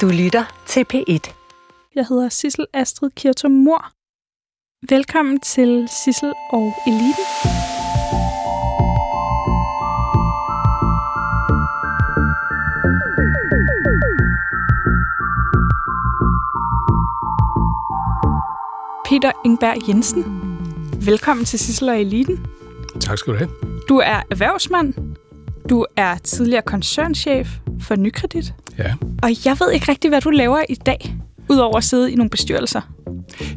Du lytter til P1. Jeg hedder Sissel Astrid Kirtum Mor. Velkommen til Sissel og Eliten. Peter Ingberg Jensen. Velkommen til Sissel og Eliten. Tak skal du have. Du er erhvervsmand. Du er tidligere koncernchef for Nykredit. Ja. Og jeg ved ikke rigtig, hvad du laver i dag, udover at sidde i nogle bestyrelser.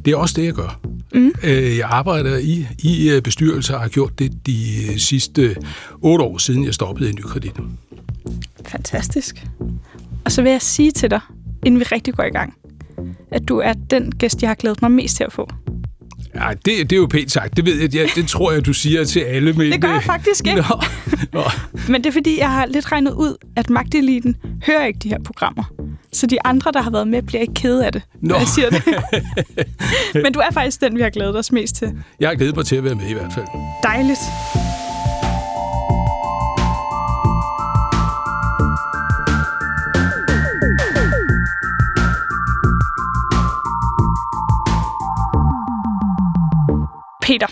Det er også det, jeg gør. Mm. Øh, Jeg arbejder i, i øh, bestyrelser og har gjort det de øh, sidste otte år siden, jeg stoppede i Nykredit. Fantastisk. Og så vil jeg sige til dig, inden vi rigtig går i gang, at du er den gæst, jeg har glædet mig mest til at få. Ja, det, det er jo pænt sagt. Det ved jeg, det, det tror jeg, du siger til alle. Men, Det gør jeg faktisk ikke. Nå, nå. Men det er fordi, jeg har lidt regnet ud, at magteliten hører ikke de her programmer. Så de andre, der har været med, bliver ikke kede af det, når Nå. jeg siger det. Men du er faktisk den, vi har glædet os mest til. Jeg har glædet mig til at være med i hvert fald. Dejligt. Peter,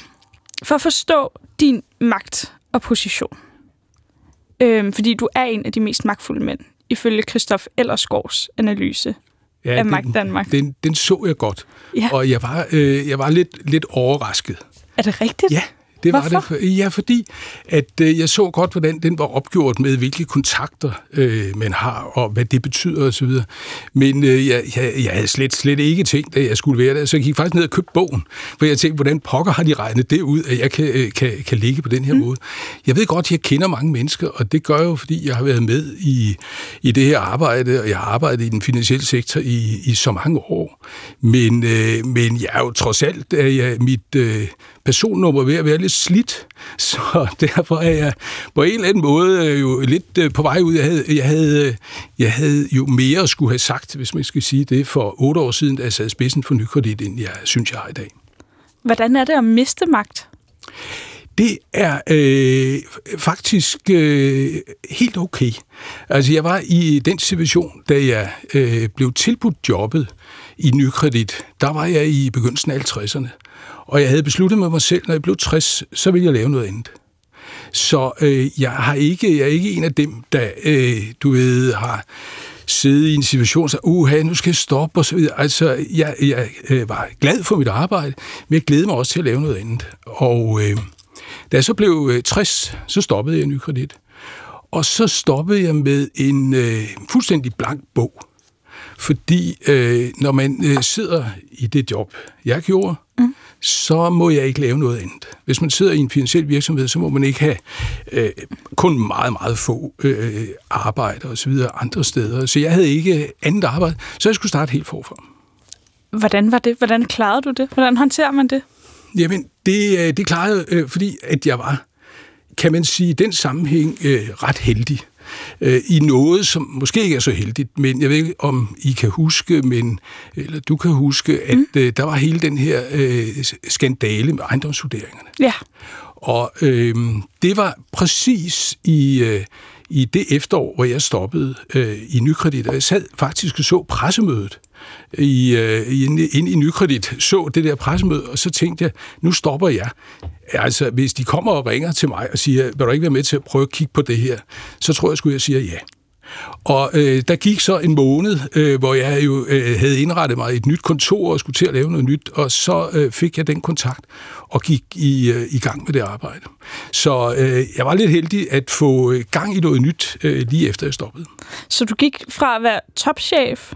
for at forstå din magt og position, øhm, fordi du er en af de mest magtfulde mænd, ifølge Christoph Ellersgaards analyse Ja, af Magt Danmark. Den, den så jeg godt. Ja. Og jeg var, øh, jeg var lidt, lidt overrasket. Er det rigtigt? Ja, det var Hvorfor? det. Ja, fordi at øh, jeg så godt, hvordan den var opgjort med, hvilke kontakter øh, man har, og hvad det betyder osv. Men øh, jeg, jeg, jeg havde slet, slet ikke tænkt, at jeg skulle være der, så jeg gik faktisk ned og købte bogen, for jeg tænkte, hvordan pokker har de regnet det ud, at jeg kan, øh, kan, kan ligge på den her mm. måde. Jeg ved godt, at jeg kender mange mennesker, og det gør jeg jo, fordi jeg har været med i, i det her arbejde, og jeg har arbejdet i den finansielle sektor i, i så mange år. Men, øh, men jeg er jo trods alt, at jeg, mit øh, personnummer er ved at være lidt slidt, så derfor er jeg på en eller anden måde øh, jo lidt øh, på vej ud. Jeg havde, jeg havde, øh, jeg havde jo mere at skulle have sagt, hvis man skal sige det, for otte år siden, da jeg sad spidsen for Nykredit, end jeg synes, jeg har i dag. Hvordan er det at miste magt? Det er øh, faktisk øh, helt okay. Altså, jeg var i den situation, da jeg øh, blev tilbudt jobbet i Nykredit. Der var jeg i begyndelsen af 50'erne. Og jeg havde besluttet med mig selv, når jeg blev 60, så ville jeg lave noget andet. Så øh, jeg, har ikke, jeg er ikke en af dem, der, øh, du ved, har siddet i en situation, så uha, nu skal jeg stoppe, og så videre. Altså, jeg, jeg øh, var glad for mit arbejde, men jeg glædede mig også til at lave noget andet. Og øh, da jeg så blev øh, 60, så stoppede jeg ny Nykredit. Og så stoppede jeg med en øh, fuldstændig blank bog. Fordi øh, når man øh, sidder i det job, jeg gjorde, mm. så må jeg ikke lave noget andet. Hvis man sidder i en finansiel virksomhed, så må man ikke have øh, kun meget, meget få øh, arbejde og så videre andre steder. Så jeg havde ikke andet arbejde, så jeg skulle starte helt forfra. Hvordan var det? Hvordan klarede du det? Hvordan håndterer man det? Jamen, det, øh, det klarede øh, fordi at jeg var, kan man sige, i den sammenhæng øh, ret heldig. Øh, I noget, som måske ikke er så heldigt, men jeg ved ikke, om I kan huske, men, eller du kan huske, at mm. øh, der var hele den her øh, skandale med ejendomsvurderingerne. Ja. Og øh, det var præcis i, øh, i det efterår, hvor jeg stoppede øh, i Nykredit, og jeg sad faktisk og så pressemødet i, øh, inde, inde i Nykredit, så det der pressemøde, og så tænkte jeg, nu stopper jeg. Altså, hvis de kommer og ringer til mig og siger, vil du ikke være med til at prøve at kigge på det her, så tror jeg, skulle jeg sige ja. Og øh, der gik så en måned, øh, hvor jeg jo øh, havde indrettet mig i et nyt kontor og skulle til at lave noget nyt, og så øh, fik jeg den kontakt og gik i, øh, i gang med det arbejde. Så øh, jeg var lidt heldig at få øh, gang i noget nyt øh, lige efter jeg stoppede. Så du gik fra at være topchef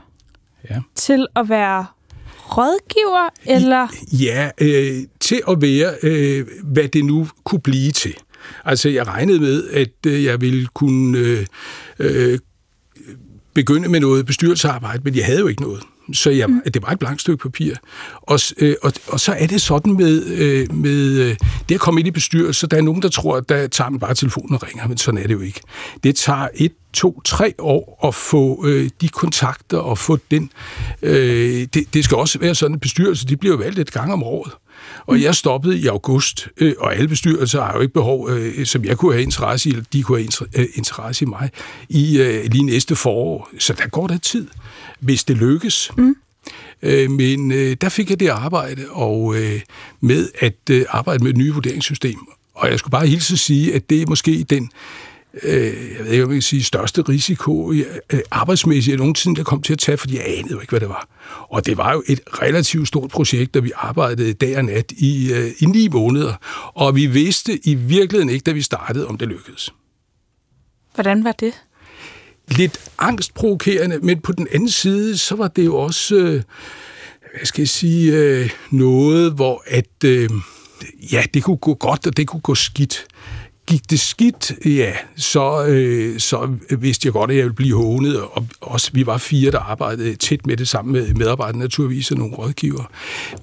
Ja. til at være rådgiver, eller? Ja, øh, til at være, øh, hvad det nu kunne blive til. Altså, jeg regnede med, at øh, jeg ville kunne øh, øh, begynde med noget bestyrelsesarbejde, men jeg havde jo ikke noget. Så jeg, mm. det var et blankt stykke papir. Og, øh, og, og så er det sådan med, øh, med øh, det at komme ind i bestyrelse, der er nogen, der tror, at der tager man bare telefonen og ringer, men sådan er det jo ikke. Det tager et, to, tre år at få øh, de kontakter og få den. Øh, det, det skal også være sådan, at bestyrelse, de bliver jo valgt et gang om året. Og jeg stoppede i august, øh, og alle bestyrelser har jo ikke behov, øh, som jeg kunne have interesse i, eller de kunne have interesse i mig, i øh, lige næste forår. Så der går der tid, hvis det lykkes. Mm. Øh, men øh, der fik jeg det arbejde, og øh, med at øh, arbejde med et nye vurderingssystem. Og jeg skulle bare hilse at sige, at det er måske den øh, jeg ved ikke, om jeg kan sige, største risiko øh, arbejdsmæssigt, jeg nogensinde der kom til at tage, fordi jeg anede jo ikke, hvad det var. Og det var jo et relativt stort projekt, da vi arbejdede dag og nat i, øh, i ni måneder, og vi vidste i virkeligheden ikke, da vi startede, om det lykkedes. Hvordan var det? Lidt angstprovokerende, men på den anden side, så var det jo også, øh, hvad skal jeg sige, øh, noget, hvor at, øh, ja, det kunne gå godt, og det kunne gå skidt. Gik det skidt, ja, så, øh, så vidste jeg godt, at jeg ville blive hånet, og også vi var fire, der arbejdede tæt med det sammen med medarbejderne, naturligvis og nogle rådgiver.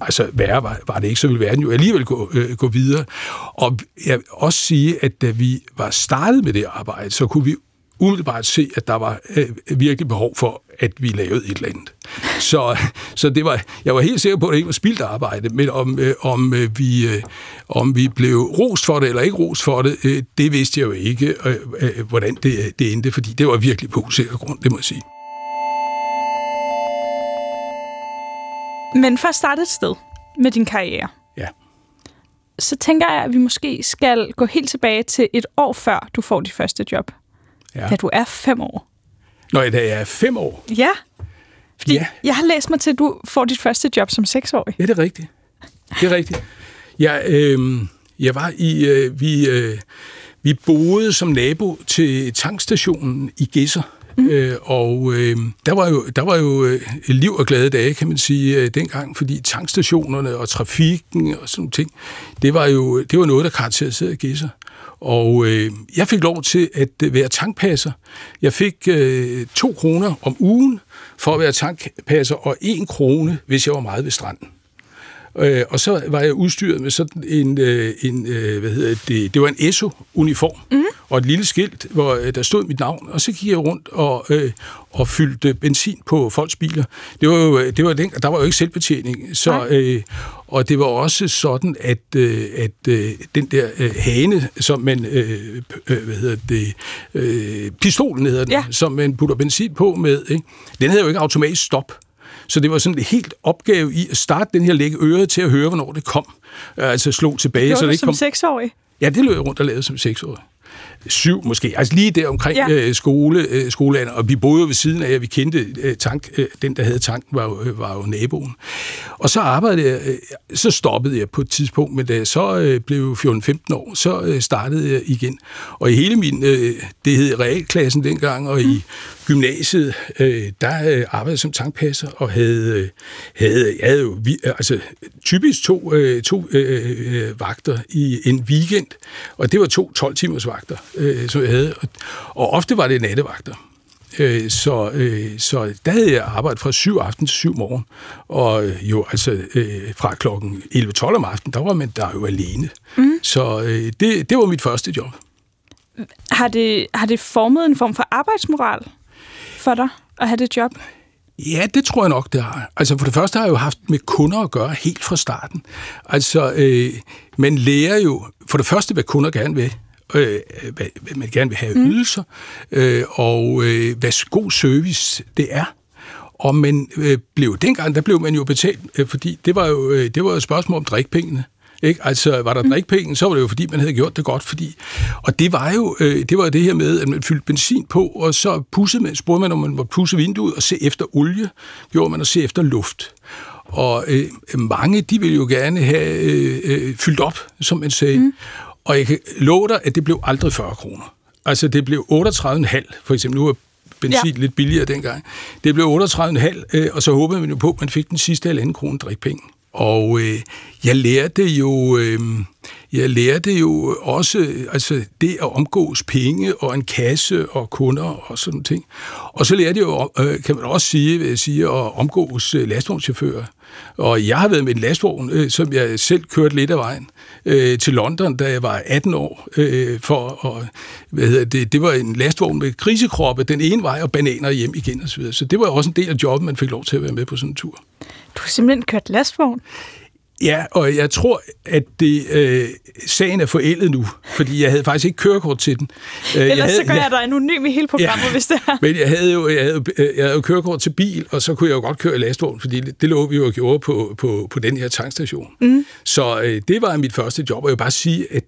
Altså, værre var, var det ikke, så ville verden jo alligevel gå, øh, gå videre. Og jeg vil også sige, at da vi var startet med det arbejde, så kunne vi umiddelbart se, at der var øh, virkelig behov for, at vi lavede et eller andet. Så, så det var, jeg var helt sikker på, at det ikke var spildt arbejde, men om, øh, om, øh, vi, øh, om vi blev rost for det eller ikke rost for det, øh, det vidste jeg jo ikke, øh, øh, hvordan det, det endte, fordi det var virkelig på usikker grund, det må jeg sige. Men for at starte et sted med din karriere, Ja. så tænker jeg, at vi måske skal gå helt tilbage til et år før, du får dit første job. Ja. Da du er fem år. Når jeg, da jeg er fem år, Ja. Fordi Ja. jeg har læst mig til, at du får dit første job som seksårig. Ja, det er rigtigt. Det er rigtigt. Jeg, øh, jeg var i... Øh, vi, øh, vi boede som nabo til tankstationen i Gedser. Mm. Øh, og øh, der var jo, der var jo øh, liv og glade dage, kan man sige, øh, dengang, fordi tankstationerne og trafikken og sådan ting, det var jo det var noget, der karakteriserede Gedser. Og øh, jeg fik lov til at øh, være tankpasser. Jeg fik øh, to kroner om ugen for at være tankpasser, og en krone, hvis jeg var meget ved stranden. Øh, og så var jeg udstyret med sådan en, øh, en øh, hvad hedder det, det var en ESO-uniform, mm. og et lille skilt, hvor øh, der stod mit navn, og så gik jeg rundt og, øh, og fyldte benzin på folks biler. Det var jo, det var den, der var jo ikke selvbetjening, så, øh, og det var også sådan, at, øh, at øh, den der øh, hane, som man, øh, øh, hvad hedder det, øh, pistolen hedder den, Ja. som man putter benzin på med, ikke? den havde jo ikke automatisk stop. Så det var sådan en helt opgave i at starte den her, lægge øret til at høre, hvornår det kom. Altså slå tilbage, Gjorde så det ikke som kom... seksårig? Ja, det løb jeg rundt og lavede som seksårig. Syv måske, altså lige der omkring ja. Øh, skole, øh, skolealderen, og vi boede jo ved siden af, at vi kendte øh, tank, øh, den, der havde tanken, var jo, øh, var jo naboen. Og så arbejdede jeg, øh, så stoppede jeg på et tidspunkt, men da jeg så øh, blev 14-15 år, så øh, startede jeg igen. Og i hele min, øh, det hed realklassen dengang, og i gymnasiet, øh, der øh, arbejdede som tankpasser, og havde, øh, havde, jeg havde jo vi, altså, typisk to, øh, to øh, øh, vagter i en weekend, og det var to 12-timers vagter, øh, som jeg havde, og, og ofte var det nattevagter. Øh, så, øh, så der havde jeg arbejdet fra 7 aften til 7 morgen, og øh, jo altså øh, fra klokken 11-12 om aftenen, der var man der jo alene. Mm. Så øh, det, det var mit første job. Har det, har det formet en form for arbejdsmoral for dig at have det job? Ja, det tror jeg nok, det har. Altså for det første har jeg jo haft med kunder at gøre helt fra starten. Altså, øh, man lærer jo for det første, hvad kunder gerne vil. Øh, hvad, hvad man gerne vil have mm. ydelser, øh, og øh, hvad god service det er. Og man øh, blev, dengang der blev man jo betalt, øh, fordi det var jo, øh, det var jo et spørgsmål om drikpengene. Ikke? Altså, var der mm. drikpenge, så var det jo, fordi man havde gjort det godt. Fordi, og det var jo øh, det, var det her med, at man fyldte benzin på, og så pussede man, spurgte man, om man måtte pusse vinduet og se efter olie, gjorde man og se efter luft. Og øh, mange, de ville jo gerne have øh, øh, fyldt op, som man sagde. Mm. Og jeg kan love dig, at det blev aldrig 40 kroner. Altså, det blev 38,5, for eksempel. Nu var benzin. Ja. lidt billigere dengang. Det blev 38,5, øh, og så håbede man jo på, at man fik den sidste halvanden krone drikpenge. Og øh, jeg lærte jo, øh, jeg lærte jo også altså det at omgås penge og en kasse og kunder og sådan ting. Og så lærte jeg jo, øh, kan man også sige, vil jeg sige, at omgås øh, lastvognschauffører. Og jeg har været med en lastvogn, øh, som jeg selv kørte lidt af vejen øh, til London, da jeg var 18 år. Øh, for at, hvad hedder det, det var en lastvogn med krisekroppe den ene vej og bananer hjem igen osv. Så det var også en del af jobbet, man fik lov til at være med på sådan en tur. Du har simpelthen kørt lastvogn. Ja, og jeg tror, at det, øh, sagen er forældet nu, fordi jeg havde faktisk ikke kørekort til den. Øh, Ellers jeg havde, så gør jeg dig anonym i hele programmet, ja, hvis det er. Men jeg havde jo jeg havde, øh, jeg havde jo kørekort til bil, og så kunne jeg jo godt køre i lastvogn, fordi det, det lå vi jo og gjorde på, på, på den her tankstation. Mm. Så øh, det var mit første job, og jeg vil bare sige, at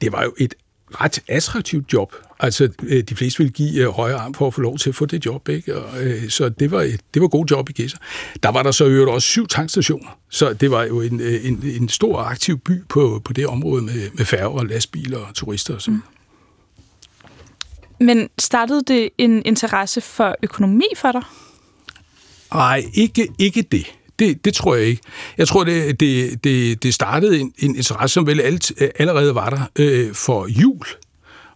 det var jo et ret attraktivt job. Altså, øh, de fleste ville give øh, højere arm for at få lov til at få det job, ikke? Og, øh, så det var et det var godt job i Gæsser. Der var der så øvrigt også syv tankstationer, så det var jo en, en, en stor aktiv by på, på det område med, med færger, lastbiler og turister og sådan mm. Men startede det en interesse for økonomi for dig? Nej, ikke, ikke det. Det, det tror jeg ikke. Jeg tror, det, det, det, det startede en, en interesse, som vel alt, allerede var der øh, for jul.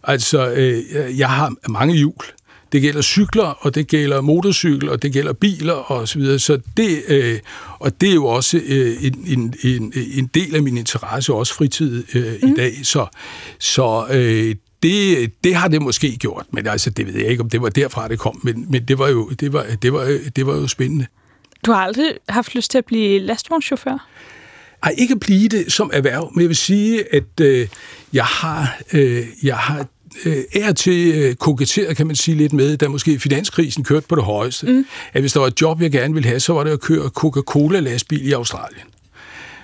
Altså, øh, jeg har mange hjul. Det gælder cykler, og det gælder motorcykel, og det gælder biler og så videre. Så det, øh, og det er jo også øh, en, en, en, en del af min interesse, også fritid øh, mm. i dag. Så, så øh, det, det har det måske gjort, men altså, det ved jeg ikke, om det var derfra, det kom, men, men det, var jo, det, var, det, var, det var jo spændende. Du har aldrig haft lyst til at blive lastvognschauffør? Ej, ikke at blive det som erhverv, men jeg vil sige, at øh, jeg har, øh, jeg har øh, er til øh, koketteret, kan man sige lidt med, da måske finanskrisen kørte på det højeste. Mm. At hvis der var et job, jeg gerne ville have, så var det at køre Coca-Cola-lastbil i Australien.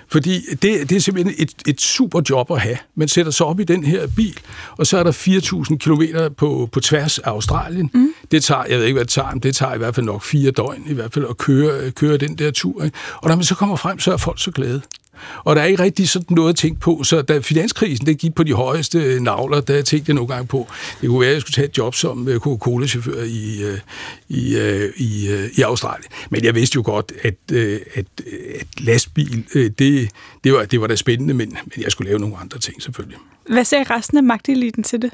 Fordi det, det er simpelthen et, et super job at have. Man sætter sig op i den her bil, og så er der 4.000 km på, på tværs af Australien. Mm. Det tager, jeg ved ikke, hvad det tager, men det tager i hvert fald nok fire døgn, i hvert fald at køre, køre den der tur. Ikke? Og når man så kommer frem, så er folk så glade. Og der er ikke rigtig sådan noget at tænke på. Så da finanskrisen det gik på de højeste øh, navler, der tænkte jeg nogle gange på, det kunne være, at jeg skulle tage et job som øh, Coca-Cola-chauffør i, øh, i, i, i Australien. Men jeg vidste jo godt, at, at, at lastbil, det, det, var, det var da spændende, men, men jeg skulle lave nogle andre ting selvfølgelig. Hvad sagde resten af magteliten til det?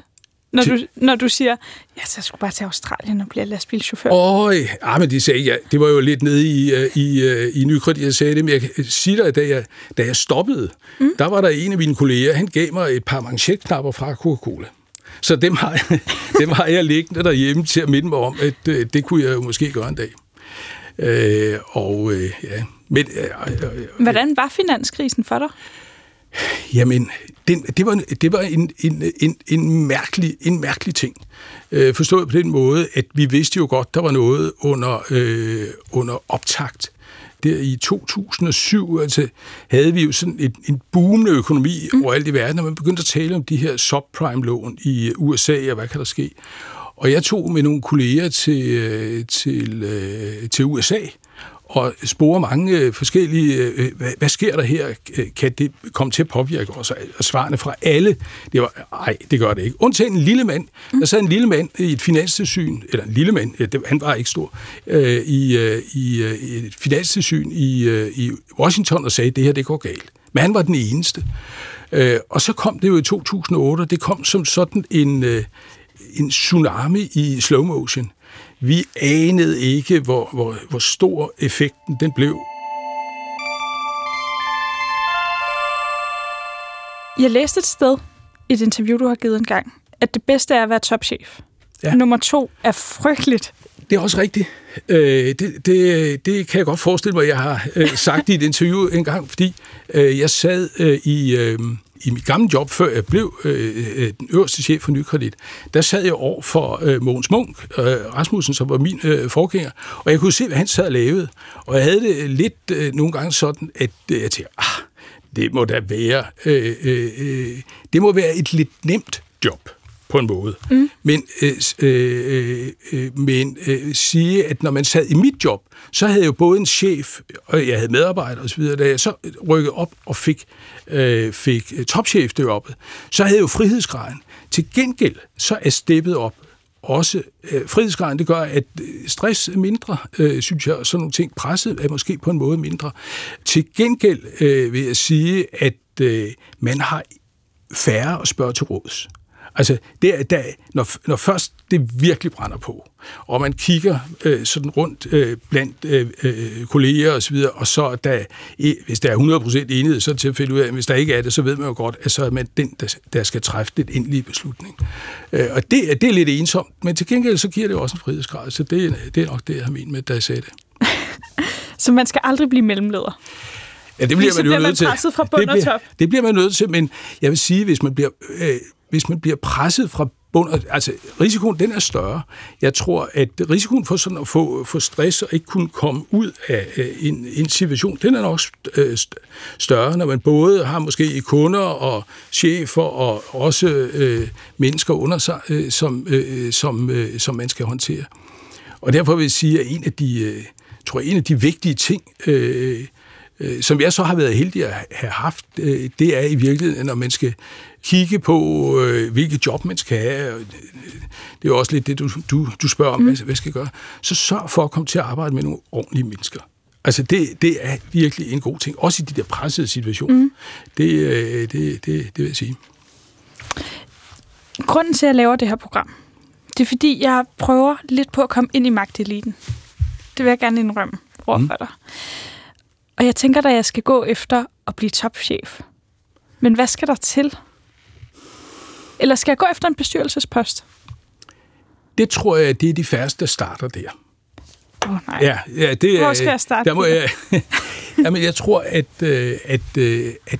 Når du, når du siger, ja, så jeg skulle bare til Australien og blive lastbilchauffør. Åh, ja, men de sagde, ja, det var jo lidt nede i, øh, i, øh, i Nykredit, jeg sagde det, men jeg kan sige dig, da jeg, da jeg stoppede, mm. der var der en af mine kolleger, han gav mig et par manchetknapper fra Coca-Cola. Så dem har, jeg, dem har jeg liggende derhjemme til at minde mig om, at øh, det kunne jeg jo måske gøre en dag. Øh, og øh, ja, men... Øh, øh, Hvordan var finanskrisen for dig? Jamen, den, det var, det var en, en, en, en, mærkelig, en mærkelig ting. Øh, forstået på den måde, at vi vidste jo godt, der var noget under, øh, under optakt. Der i 2007 altså, havde vi jo sådan et, en boomende økonomi mm. overalt i verden, og man begyndte at tale om de her subprime-lån i USA, og hvad kan der ske. Og jeg tog med nogle kolleger til, øh, til, øh, til USA, og spore mange øh, forskellige, øh, hvad, hvad sker der her? Kan det komme til at påvirke os? Og svarene fra alle, det var, nej, det gør det ikke. Undtagen en lille mand. Der sad en lille mand i et finanstilsyn, eller en lille mand, han var ikke stor, øh, i, øh, i, øh, i et finanstilsyn i, øh, i Washington og sagde, det her, det går galt. Men han var den eneste. Øh, og så kom det jo i 2008, og det kom som sådan en, øh, en tsunami i slow motion. Vi anede ikke, hvor, hvor, hvor stor effekten den blev. Jeg læste et sted, et interview, du har givet en gang, at det bedste er at være topchef. Ja. Nummer to er frygteligt. Det er også rigtigt. Øh, det, det, det kan jeg godt forestille mig, jeg har øh, sagt i et interview en gang, fordi øh, jeg sad øh, i, øh, i mit gamle job, før jeg blev øh, øh, den øverste chef for Nykredit, der sad jeg over for øh, Mogens Munk, øh, Rasmussen, som var min øh, forgænger, og jeg kunne se, hvad han sad og lavede. Og jeg havde det lidt øh, nogle gange sådan, at øh, jeg tænkte, ah, det må da være, øh, øh, øh det må være et lidt nemt job på en måde. Mm. Men, øh, øh, øh, men øh, sige, at når man sad i mit job, så havde jeg jo både en chef, og jeg havde medarbejdere osv., da jeg så rykkede op og fik, øh, fik topchef deroppe, så havde jeg jo frihedsgraden. Til gengæld så er steppet op også øh, frihedsgraden, det gør, at stress er mindre, øh, synes jeg, og sådan nogle ting. Presset er måske på en måde mindre. Til gengæld øh, vil jeg sige, at øh, man har færre at spørge til råds. Altså, det er, der, når, når først det virkelig brænder på, og man kigger øh, sådan rundt øh, blandt øh, øh, kolleger og så videre, og så der, hvis der er 100% enighed, så det til at finde ud af, at hvis der ikke er det, så ved man jo godt, at så er man den, der, der skal træffe den endelige beslutning. Øh, og det, det er lidt ensomt, men til gengæld så giver det også en frihedsgrad, så det, det er nok det, jeg har ment med, da jeg sagde det. så man skal aldrig blive mellemleder? Ja, det bliver man jo nødt til. fra bund det bliver, og top. Det bliver man nødt til, men jeg vil sige, hvis man bliver, øh, hvis man bliver presset fra bund, altså risikoen den er større. Jeg tror, at risikoen for sådan at få, få stress og ikke kunne komme ud af en, en situation, den er nok øh, større, når man både har måske kunder og chefer og også øh, mennesker under sig, øh, som, øh, som, øh, som man skal håndtere. Og derfor vil jeg sige, at en af de, øh, tror jeg, en af de vigtige ting, øh, øh, som jeg så har været heldig at have haft, øh, det er i virkeligheden, når man skal kigge på, øh, hvilket job man skal have. Det er også lidt det, du, du, du spørger om, mm. hvad, hvad skal jeg gøre. Så sørg for at komme til at arbejde med nogle ordentlige mennesker. Altså, det, det er virkelig en god ting. Også i de der pressede situationer. Mm. Det, øh, det, det, det vil jeg sige. Grunden til, at jeg laver det her program, det er fordi, jeg prøver lidt på at komme ind i magteliten. Det vil jeg gerne indrømme overfor mm. dig. Og jeg tænker, at jeg skal gå efter at blive topchef. Men hvad skal der til? Eller skal jeg gå efter en bestyrelsespost? Det tror jeg, det er de færreste, der starter der. Åh oh, nej. Ja, ja, det, Hvor skal jeg starte? Der må jeg, jamen, jeg tror, at, øh, at, øh, at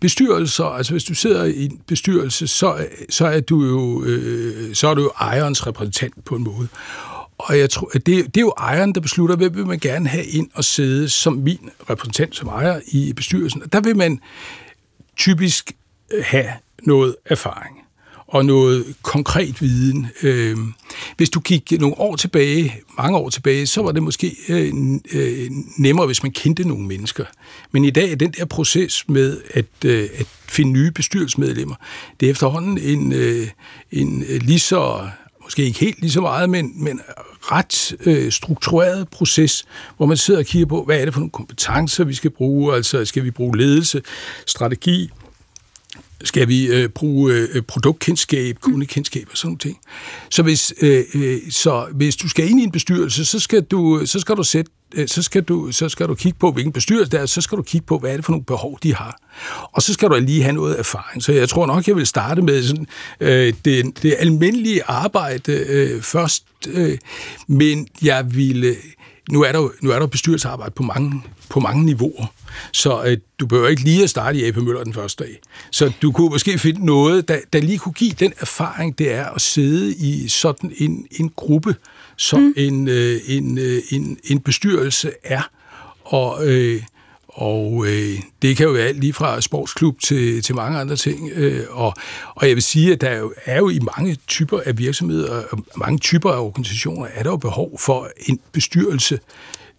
bestyrelser, altså hvis du sidder i en bestyrelse, så, så, er du jo, øh, så er du jo ejerens repræsentant på en måde. Og jeg tror, at det, det er jo ejeren, der beslutter, hvem vil man gerne have ind og sidde som min repræsentant, som ejer i bestyrelsen. Og der vil man typisk øh, have noget erfaring og noget konkret viden. Øhm, hvis du gik nogle år tilbage, mange år tilbage, så var det måske øh, øh, nemmere, hvis man kendte nogle mennesker. Men i dag er den der proces med at, at finde nye bestyrelsesmedlemmer, det er efterhånden en, en lige så måske ikke helt lige så meget, men, men ret øh, struktureret proces, hvor man sidder og kigger på, hvad er det for nogle kompetencer, vi skal bruge, altså skal vi bruge ledelse, strategi, skal vi øh, bruge øh, produktkendskab, kundekendskab og sådan nogle ting. Så hvis, øh, øh, så hvis du skal ind i en bestyrelse, så skal du, så skal du sætte øh, så skal, du, så skal du kigge på, hvilken bestyrelse der er, så skal du kigge på, hvad er det for nogle behov, de har. Og så skal du lige have noget erfaring. Så jeg tror nok, jeg vil starte med sådan, øh, det, det almindelige arbejde øh, først, øh, men jeg ville... Nu er der nu er der bestyrelsesarbejde på mange, på mange niveauer. Så øh, du behøver ikke lige at starte i AP Møller den første dag. Så du kunne måske finde noget, der, der lige kunne give den erfaring, det er at sidde i sådan en, en gruppe, som mm. en, øh, en, øh, en, en bestyrelse er. Og, øh, og øh, det kan jo være alt lige fra sportsklub til, til mange andre ting. Øh, og, og jeg vil sige, at der er jo, er jo i mange typer af virksomheder og mange typer af organisationer, er der jo behov for en bestyrelse,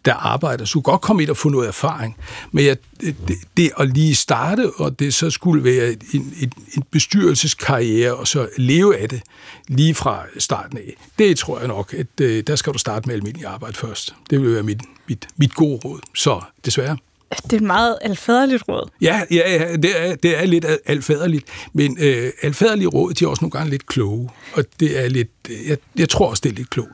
der arbejder. Så du godt komme ind og få noget erfaring. Men jeg, det, det at lige starte, og det så skulle være en, en, en bestyrelseskarriere, og så leve af det lige fra starten af, det tror jeg nok, at øh, der skal du starte med almindelig arbejde først. Det vil være mit, mit, mit gode råd. Så desværre. Det er et meget alfaderligt råd. Ja, ja, ja det, er, det er lidt alfaderligt, men øh, alfaderlige råd, de er også nogle gange lidt kloge, og det er lidt, jeg, jeg tror også, det er lidt klogt.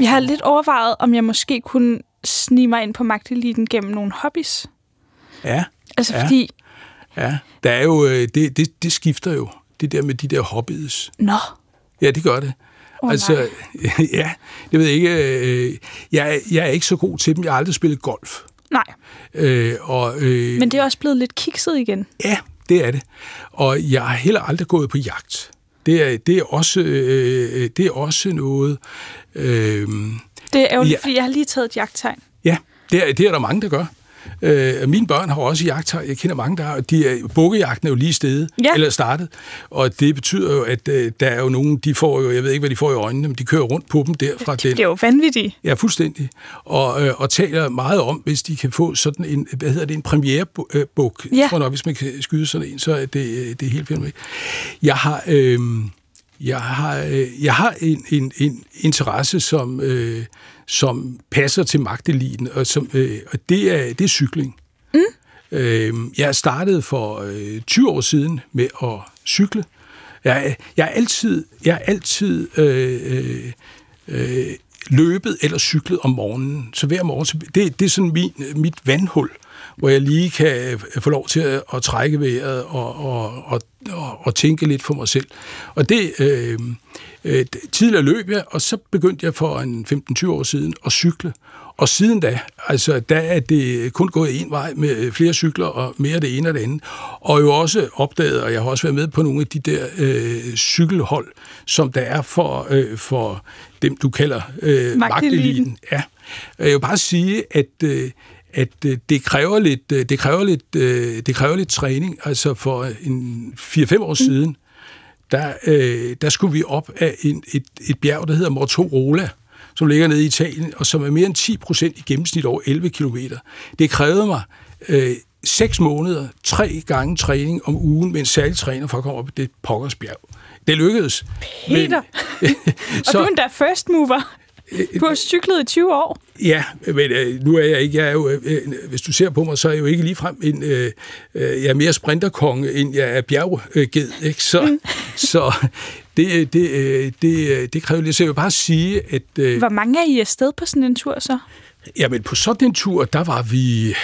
Jeg har lidt overvejet, om jeg måske kunne snige mig ind på magteliten gennem nogle hobbies. Ja. Altså ja. fordi... Ja, der er jo, øh, det, det, det skifter jo, det der med de der hobbies. Nå. Ja, det gør det. Oh, altså, nej. ja, det ved jeg ikke. Øh, jeg, jeg er ikke så god til dem. Jeg har aldrig spillet golf. Nej. Øh, og, øh, Men det er også blevet lidt kikset igen. Ja, det er det. Og jeg har heller aldrig gået på jagt. Det er, det er, også, øh, det er også noget... Øh, det er ærgerligt, ja, fordi jeg har lige taget et jagttegn. Ja, det er, det er der mange, der gør. Øh, mine børn har også jagttegn. Jeg kender mange, der har. De er, bukkejagten er jo lige stedet, ja. eller startet. Og det betyder jo, at øh, der er jo nogen, de får jo, jeg ved ikke, hvad de får i øjnene, men de kører rundt på dem derfra. Det, det er jo vanvittigt. Ja, fuldstændig. Og, øh, og taler meget om, hvis de kan få sådan en, hvad hedder det, en premierebuk. Ja. Jeg tror nok, hvis man kan skyde sådan en, så er det, det er helt fint. Jeg har... Øh, jeg har, øh, jeg har en, en, en interesse, som, øh, som passer til magteliten, og, som, øh, og det, er, det er cykling. Mm. Øh, jeg startede for øh, 20 år siden med at cykle. Jeg, jeg er altid, jeg er altid øh, øh, løbet eller cyklet om morgenen. Så hver morgen, det, det er sådan min, mit vandhul. Hvor jeg lige kan få lov til at, at trække vejret og, og, og, og, og tænke lidt for mig selv. Og det øh, øh, tidligere løb jeg, og så begyndte jeg for en 15-20 år siden at cykle. Og siden da, altså, der er det kun gået en vej med flere cykler og mere det ene og det andet. Og jo også opdaget, og jeg har også været med på nogle af de der øh, cykelhold, som der er for, øh, for dem, du kalder øh, magteliten. Ja. Jeg vil bare sige, at, øh, at øh, det kræver lidt, øh, det kræver lidt, øh, det kræver lidt træning. Altså for en 4-5 år mm. siden, der, der skulle vi op af en, et, et bjerg, der hedder Mortorola, som ligger nede i Italien, og som er mere end 10 procent i gennemsnit over 11 kilometer. Det krævede mig øh, 6 måneder, tre gange træning om ugen med en særlig træner for at komme op på det pokkers bjerg. Det lykkedes. Peter! Men, og du er endda first mover. Du har cyklet i 20 år. Ja, men øh, nu er jeg ikke, jeg er jo, øh, hvis du ser på mig, så er jeg jo ikke ligefrem en, øh, øh, jeg er mere sprinterkonge, end jeg er bjergged, ikke? Så, mm. så det, det, øh, det, det kræver lidt. Så jeg vil bare sige, at... Øh, Hvor mange er I afsted på sådan en tur så? Jamen, på sådan en tur, der var vi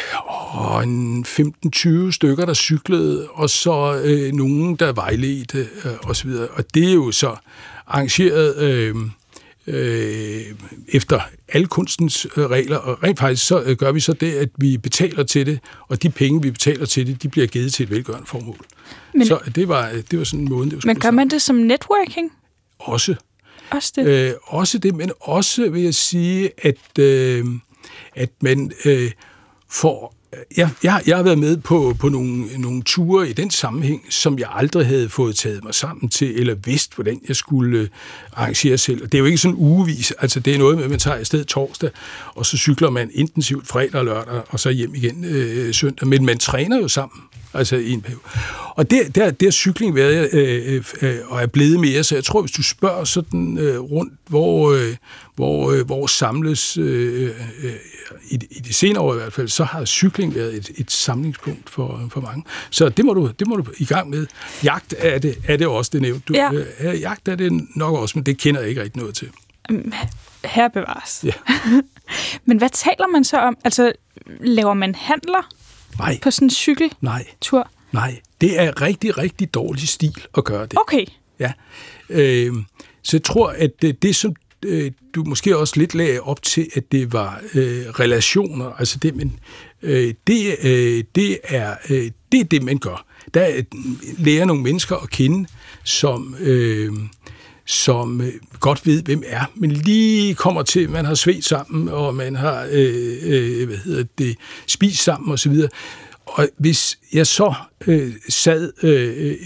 åh, en 15-20 stykker, der cyklede, og så øh, nogen, der vejledte øh, osv. Og det er jo så arrangeret... Øh, øh, efter alle kunstens øh, regler, og rent faktisk så øh, gør vi så det, at vi betaler til det, og de penge, vi betaler til det, de bliver givet til et velgørende formål. Men, så det var, det var sådan en måde, det var Men gør man det som networking? Også. Også det? Øh, også det, men også vil jeg sige, at, øh, at man øh, for øh, jeg, jeg, jeg har været med på, på nogle, nogle ture i den sammenhæng, som jeg aldrig havde fået taget mig sammen til, eller vidst, hvordan jeg skulle øh, arrangere selv. Og det er jo ikke sådan ugevis. Altså, det er noget med, at man tager afsted torsdag, og så cykler man intensivt fredag og lørdag, og så hjem igen øh, søndag. Men man træner jo sammen altså i en periode. Og der, der, der cykling været, øh, øh, øh, og er blevet mere, så jeg tror, hvis du spørger sådan øh, rundt, hvor, øh, hvor, øh, hvor samles, øh, øh, i, i de senere år i hvert fald, så har cykling været et, et samlingspunkt for, for mange. Så det må, du, det må du i gang med. Jagt er det, er det også, det nævnt. Du, ja. øh, jagt er det nok også, men det kender jeg ikke rigtig noget til. Her bevares. Ja. men hvad taler man så om? Altså, laver man handler Nej. på sådan en cykeltur? Nej. Nej, det er rigtig, rigtig dårlig stil at gøre det. Okay. Ja. Øh, så jeg tror, at det, det som øh, du måske også lidt lagde op til, at det var øh, relationer, altså det, men øh, det, øh, det, er, øh, det er det, man gør. Der lærer nogle mennesker at kende, som... Øh, som øh, godt ved, hvem er, men lige kommer til, man har svedt sammen, og man har øh, øh, hvad hedder det, spist sammen osv., og hvis jeg så øh, sad øh,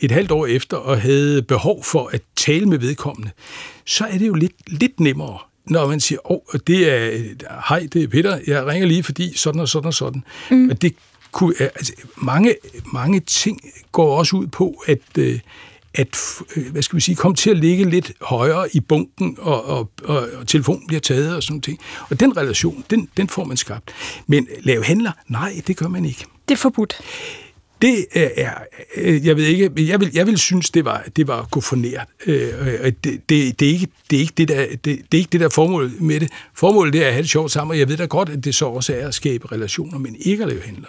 et halvt år efter og havde behov for at tale med vedkommende, så er det jo lidt, lidt nemmere, når man siger, åh, oh, det er, hej, det er Peter, jeg ringer lige, fordi sådan og sådan og sådan. Mm. Men det kunne, altså, mange, mange ting går også ud på, at, øh, at øh, hvad skal vi sige, komme til at ligge lidt højere i bunken, og, og, og, og telefonen bliver taget og sådan noget. Og den relation, den, den får man skabt. Men lave handler, nej, det gør man ikke. Det er forbudt. Det er, jeg ved ikke, jeg vil, jeg vil synes, det var, det var at gå for nært. Øh, det, det, det, er ikke, det, er ikke det, der, det, det er ikke det der formål med det. Formålet det er at have det sjovt sammen, og jeg ved da godt, at det så også er at skabe relationer, men ikke at lave handler.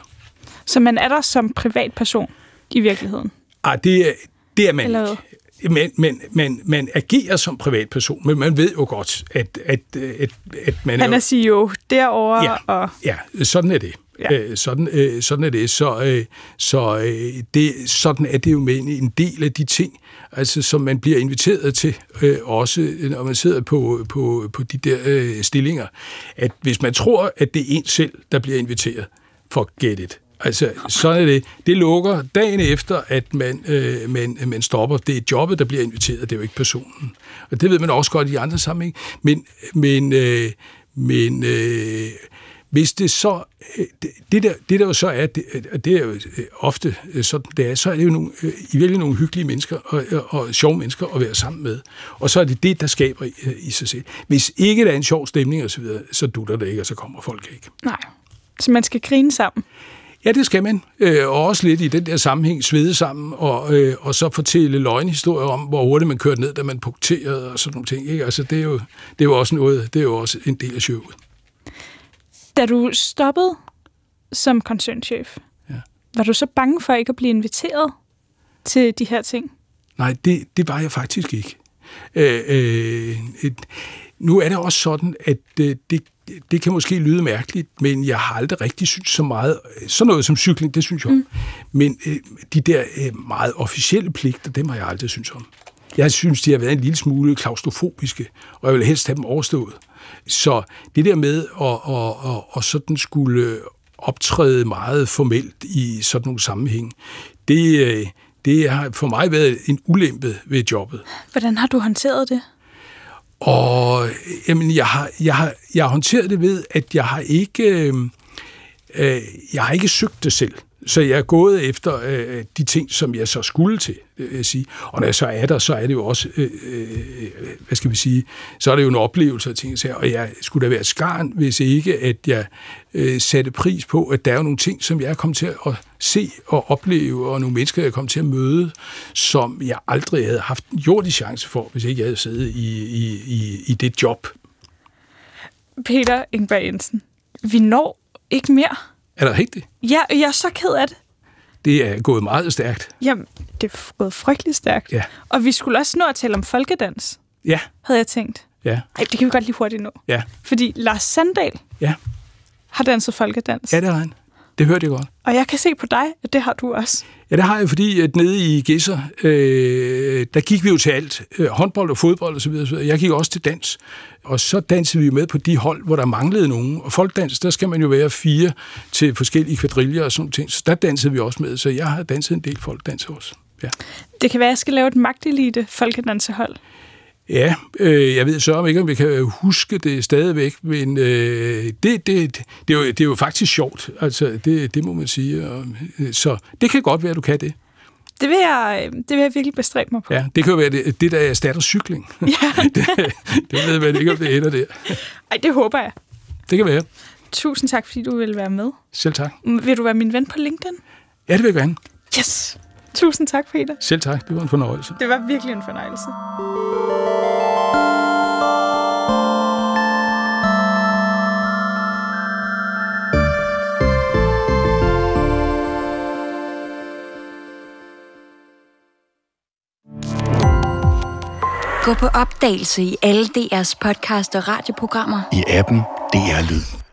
Så man er der som privatperson i virkeligheden? Ah, det, er, det er man Eller ikke. Men, men, men man agerer som privatperson, men man ved jo godt, at, at, at, at man Han er, er CEO derovre. Ja, og... ja, sådan er det. Ja. Øh, sådan, øh, sådan er det. Så, øh, så øh, det, sådan er det jo med en del af de ting, altså, som man bliver inviteret til, øh, også når man sidder på, på, på de der øh, stillinger. At hvis man tror, at det er en selv, der bliver inviteret, forget it. Altså, sådan er det. Det lukker dagen efter, at man, øh, man, man stopper. Det er jobbet, der bliver inviteret, det er jo ikke personen. Og det ved man også godt i andre sammenhæng. Men, men, øh, men øh, hvis det så, øh, det der, det der jo så er, det, øh, det er jo øh, ofte sådan det er, så er det jo nogle, øh, i virkeligheden nogle hyggelige mennesker og, og sjove mennesker at være sammen med. Og så er det det, der skaber i, i sig selv. Hvis ikke der er en sjov stemning osv., så, videre, så dutter det ikke, og så kommer folk ikke. Nej, så man skal grine sammen. Ja, det skal man. Øh, og også lidt i den der sammenhæng svede sammen, og, øh, og så fortælle løgnhistorier om, hvor hurtigt man kørte ned, da man punkterede og sådan nogle ting. Ikke? Altså, det er, jo, det er jo også noget, det er jo også en del af showet. Da du stoppede som koncernchef. Ja. Var du så bange for ikke at blive inviteret til de her ting? Nej, det, det var jeg faktisk ikke. Øh, øh, et, nu er det også sådan, at øh, det, det kan måske lyde mærkeligt, men jeg har aldrig rigtig synes så meget. Sådan noget som cykling, det synes jeg om. Mm. Men øh, de der øh, meget officielle pligter, dem har jeg aldrig synes om. Jeg synes, de har været en lille smule klaustrofobiske, og jeg vil helst have dem overstået. Så det der med at, at, at, at sådan skulle optræde meget formelt i sådan nogle sammenhæng, det, øh, det har for mig været en ulempe ved jobbet. Hvordan har du håndteret det? Og jamen, jeg, har, jeg, har, jeg har håndteret det ved, at jeg har ikke, øh, øh jeg har ikke søgt det selv. Så jeg er gået efter øh, de ting, som jeg så skulle til, vil jeg sige. Og når jeg så er der, så er det jo også, øh, øh, hvad skal vi sige, så er det jo en oplevelse af ting. Og jeg skulle da være skarn, hvis ikke, at jeg øh, satte pris på, at der er nogle ting, som jeg er kommet til at se og opleve, og nogle mennesker, jeg er kommet til at møde, som jeg aldrig havde haft en jordig chance for, hvis ikke jeg havde siddet i, i, i, i det job. Peter Ingberg Jensen, vi når ikke mere. Er det rigtigt? Ja, jeg er så ked af det. Det er gået meget stærkt. Jamen, det er gået frygtelig stærkt. Ja. Og vi skulle også nå at tale om folkedans, Ja, havde jeg tænkt. ja, Ej, det kan vi godt lige hurtigt nå. ja, Fordi Lars Sandal ja. har danset folkedans. Ja, det har han. Det hørte jeg godt. Og jeg kan se på dig, at det har du også. Ja, det har jeg, fordi at nede i Gæsser, øh, der gik vi jo til alt. Øh, håndbold og fodbold og så videre. Jeg gik også til dans. Og så dansede vi med på de hold, hvor der manglede nogen. Og folkdans, der skal man jo være fire til forskellige kvadriller og sådan ting. Så der dansede vi også med. Så jeg har danset en del folkdans også. Ja. Det kan være, at jeg skal lave et magtelite folkedansehold. Ja, øh, jeg ved så om ikke, om vi kan huske det stadigvæk, men øh, det, det, det, er jo, det er jo faktisk sjovt, altså det, det må man sige. Og, øh, så det kan godt være, at du kan det. Det vil jeg, øh, det vil jeg virkelig bestræbe mig på. Ja, det kan jo være det, det der erstatter cykling. Ja. det, det ved man ikke, om det ender der. Ej, det håber jeg. Det kan være. Tusind tak, fordi du vil være med. Selv tak. Vil du være min ven på LinkedIn? Ja, det vil jeg gerne. Yes! Tusind tak, Peter. Selv tak. Det var en fornøjelse. Det var virkelig en fornøjelse. Gå på opdagelse i alle DR's podcast og radioprogrammer. I appen DR Lyd.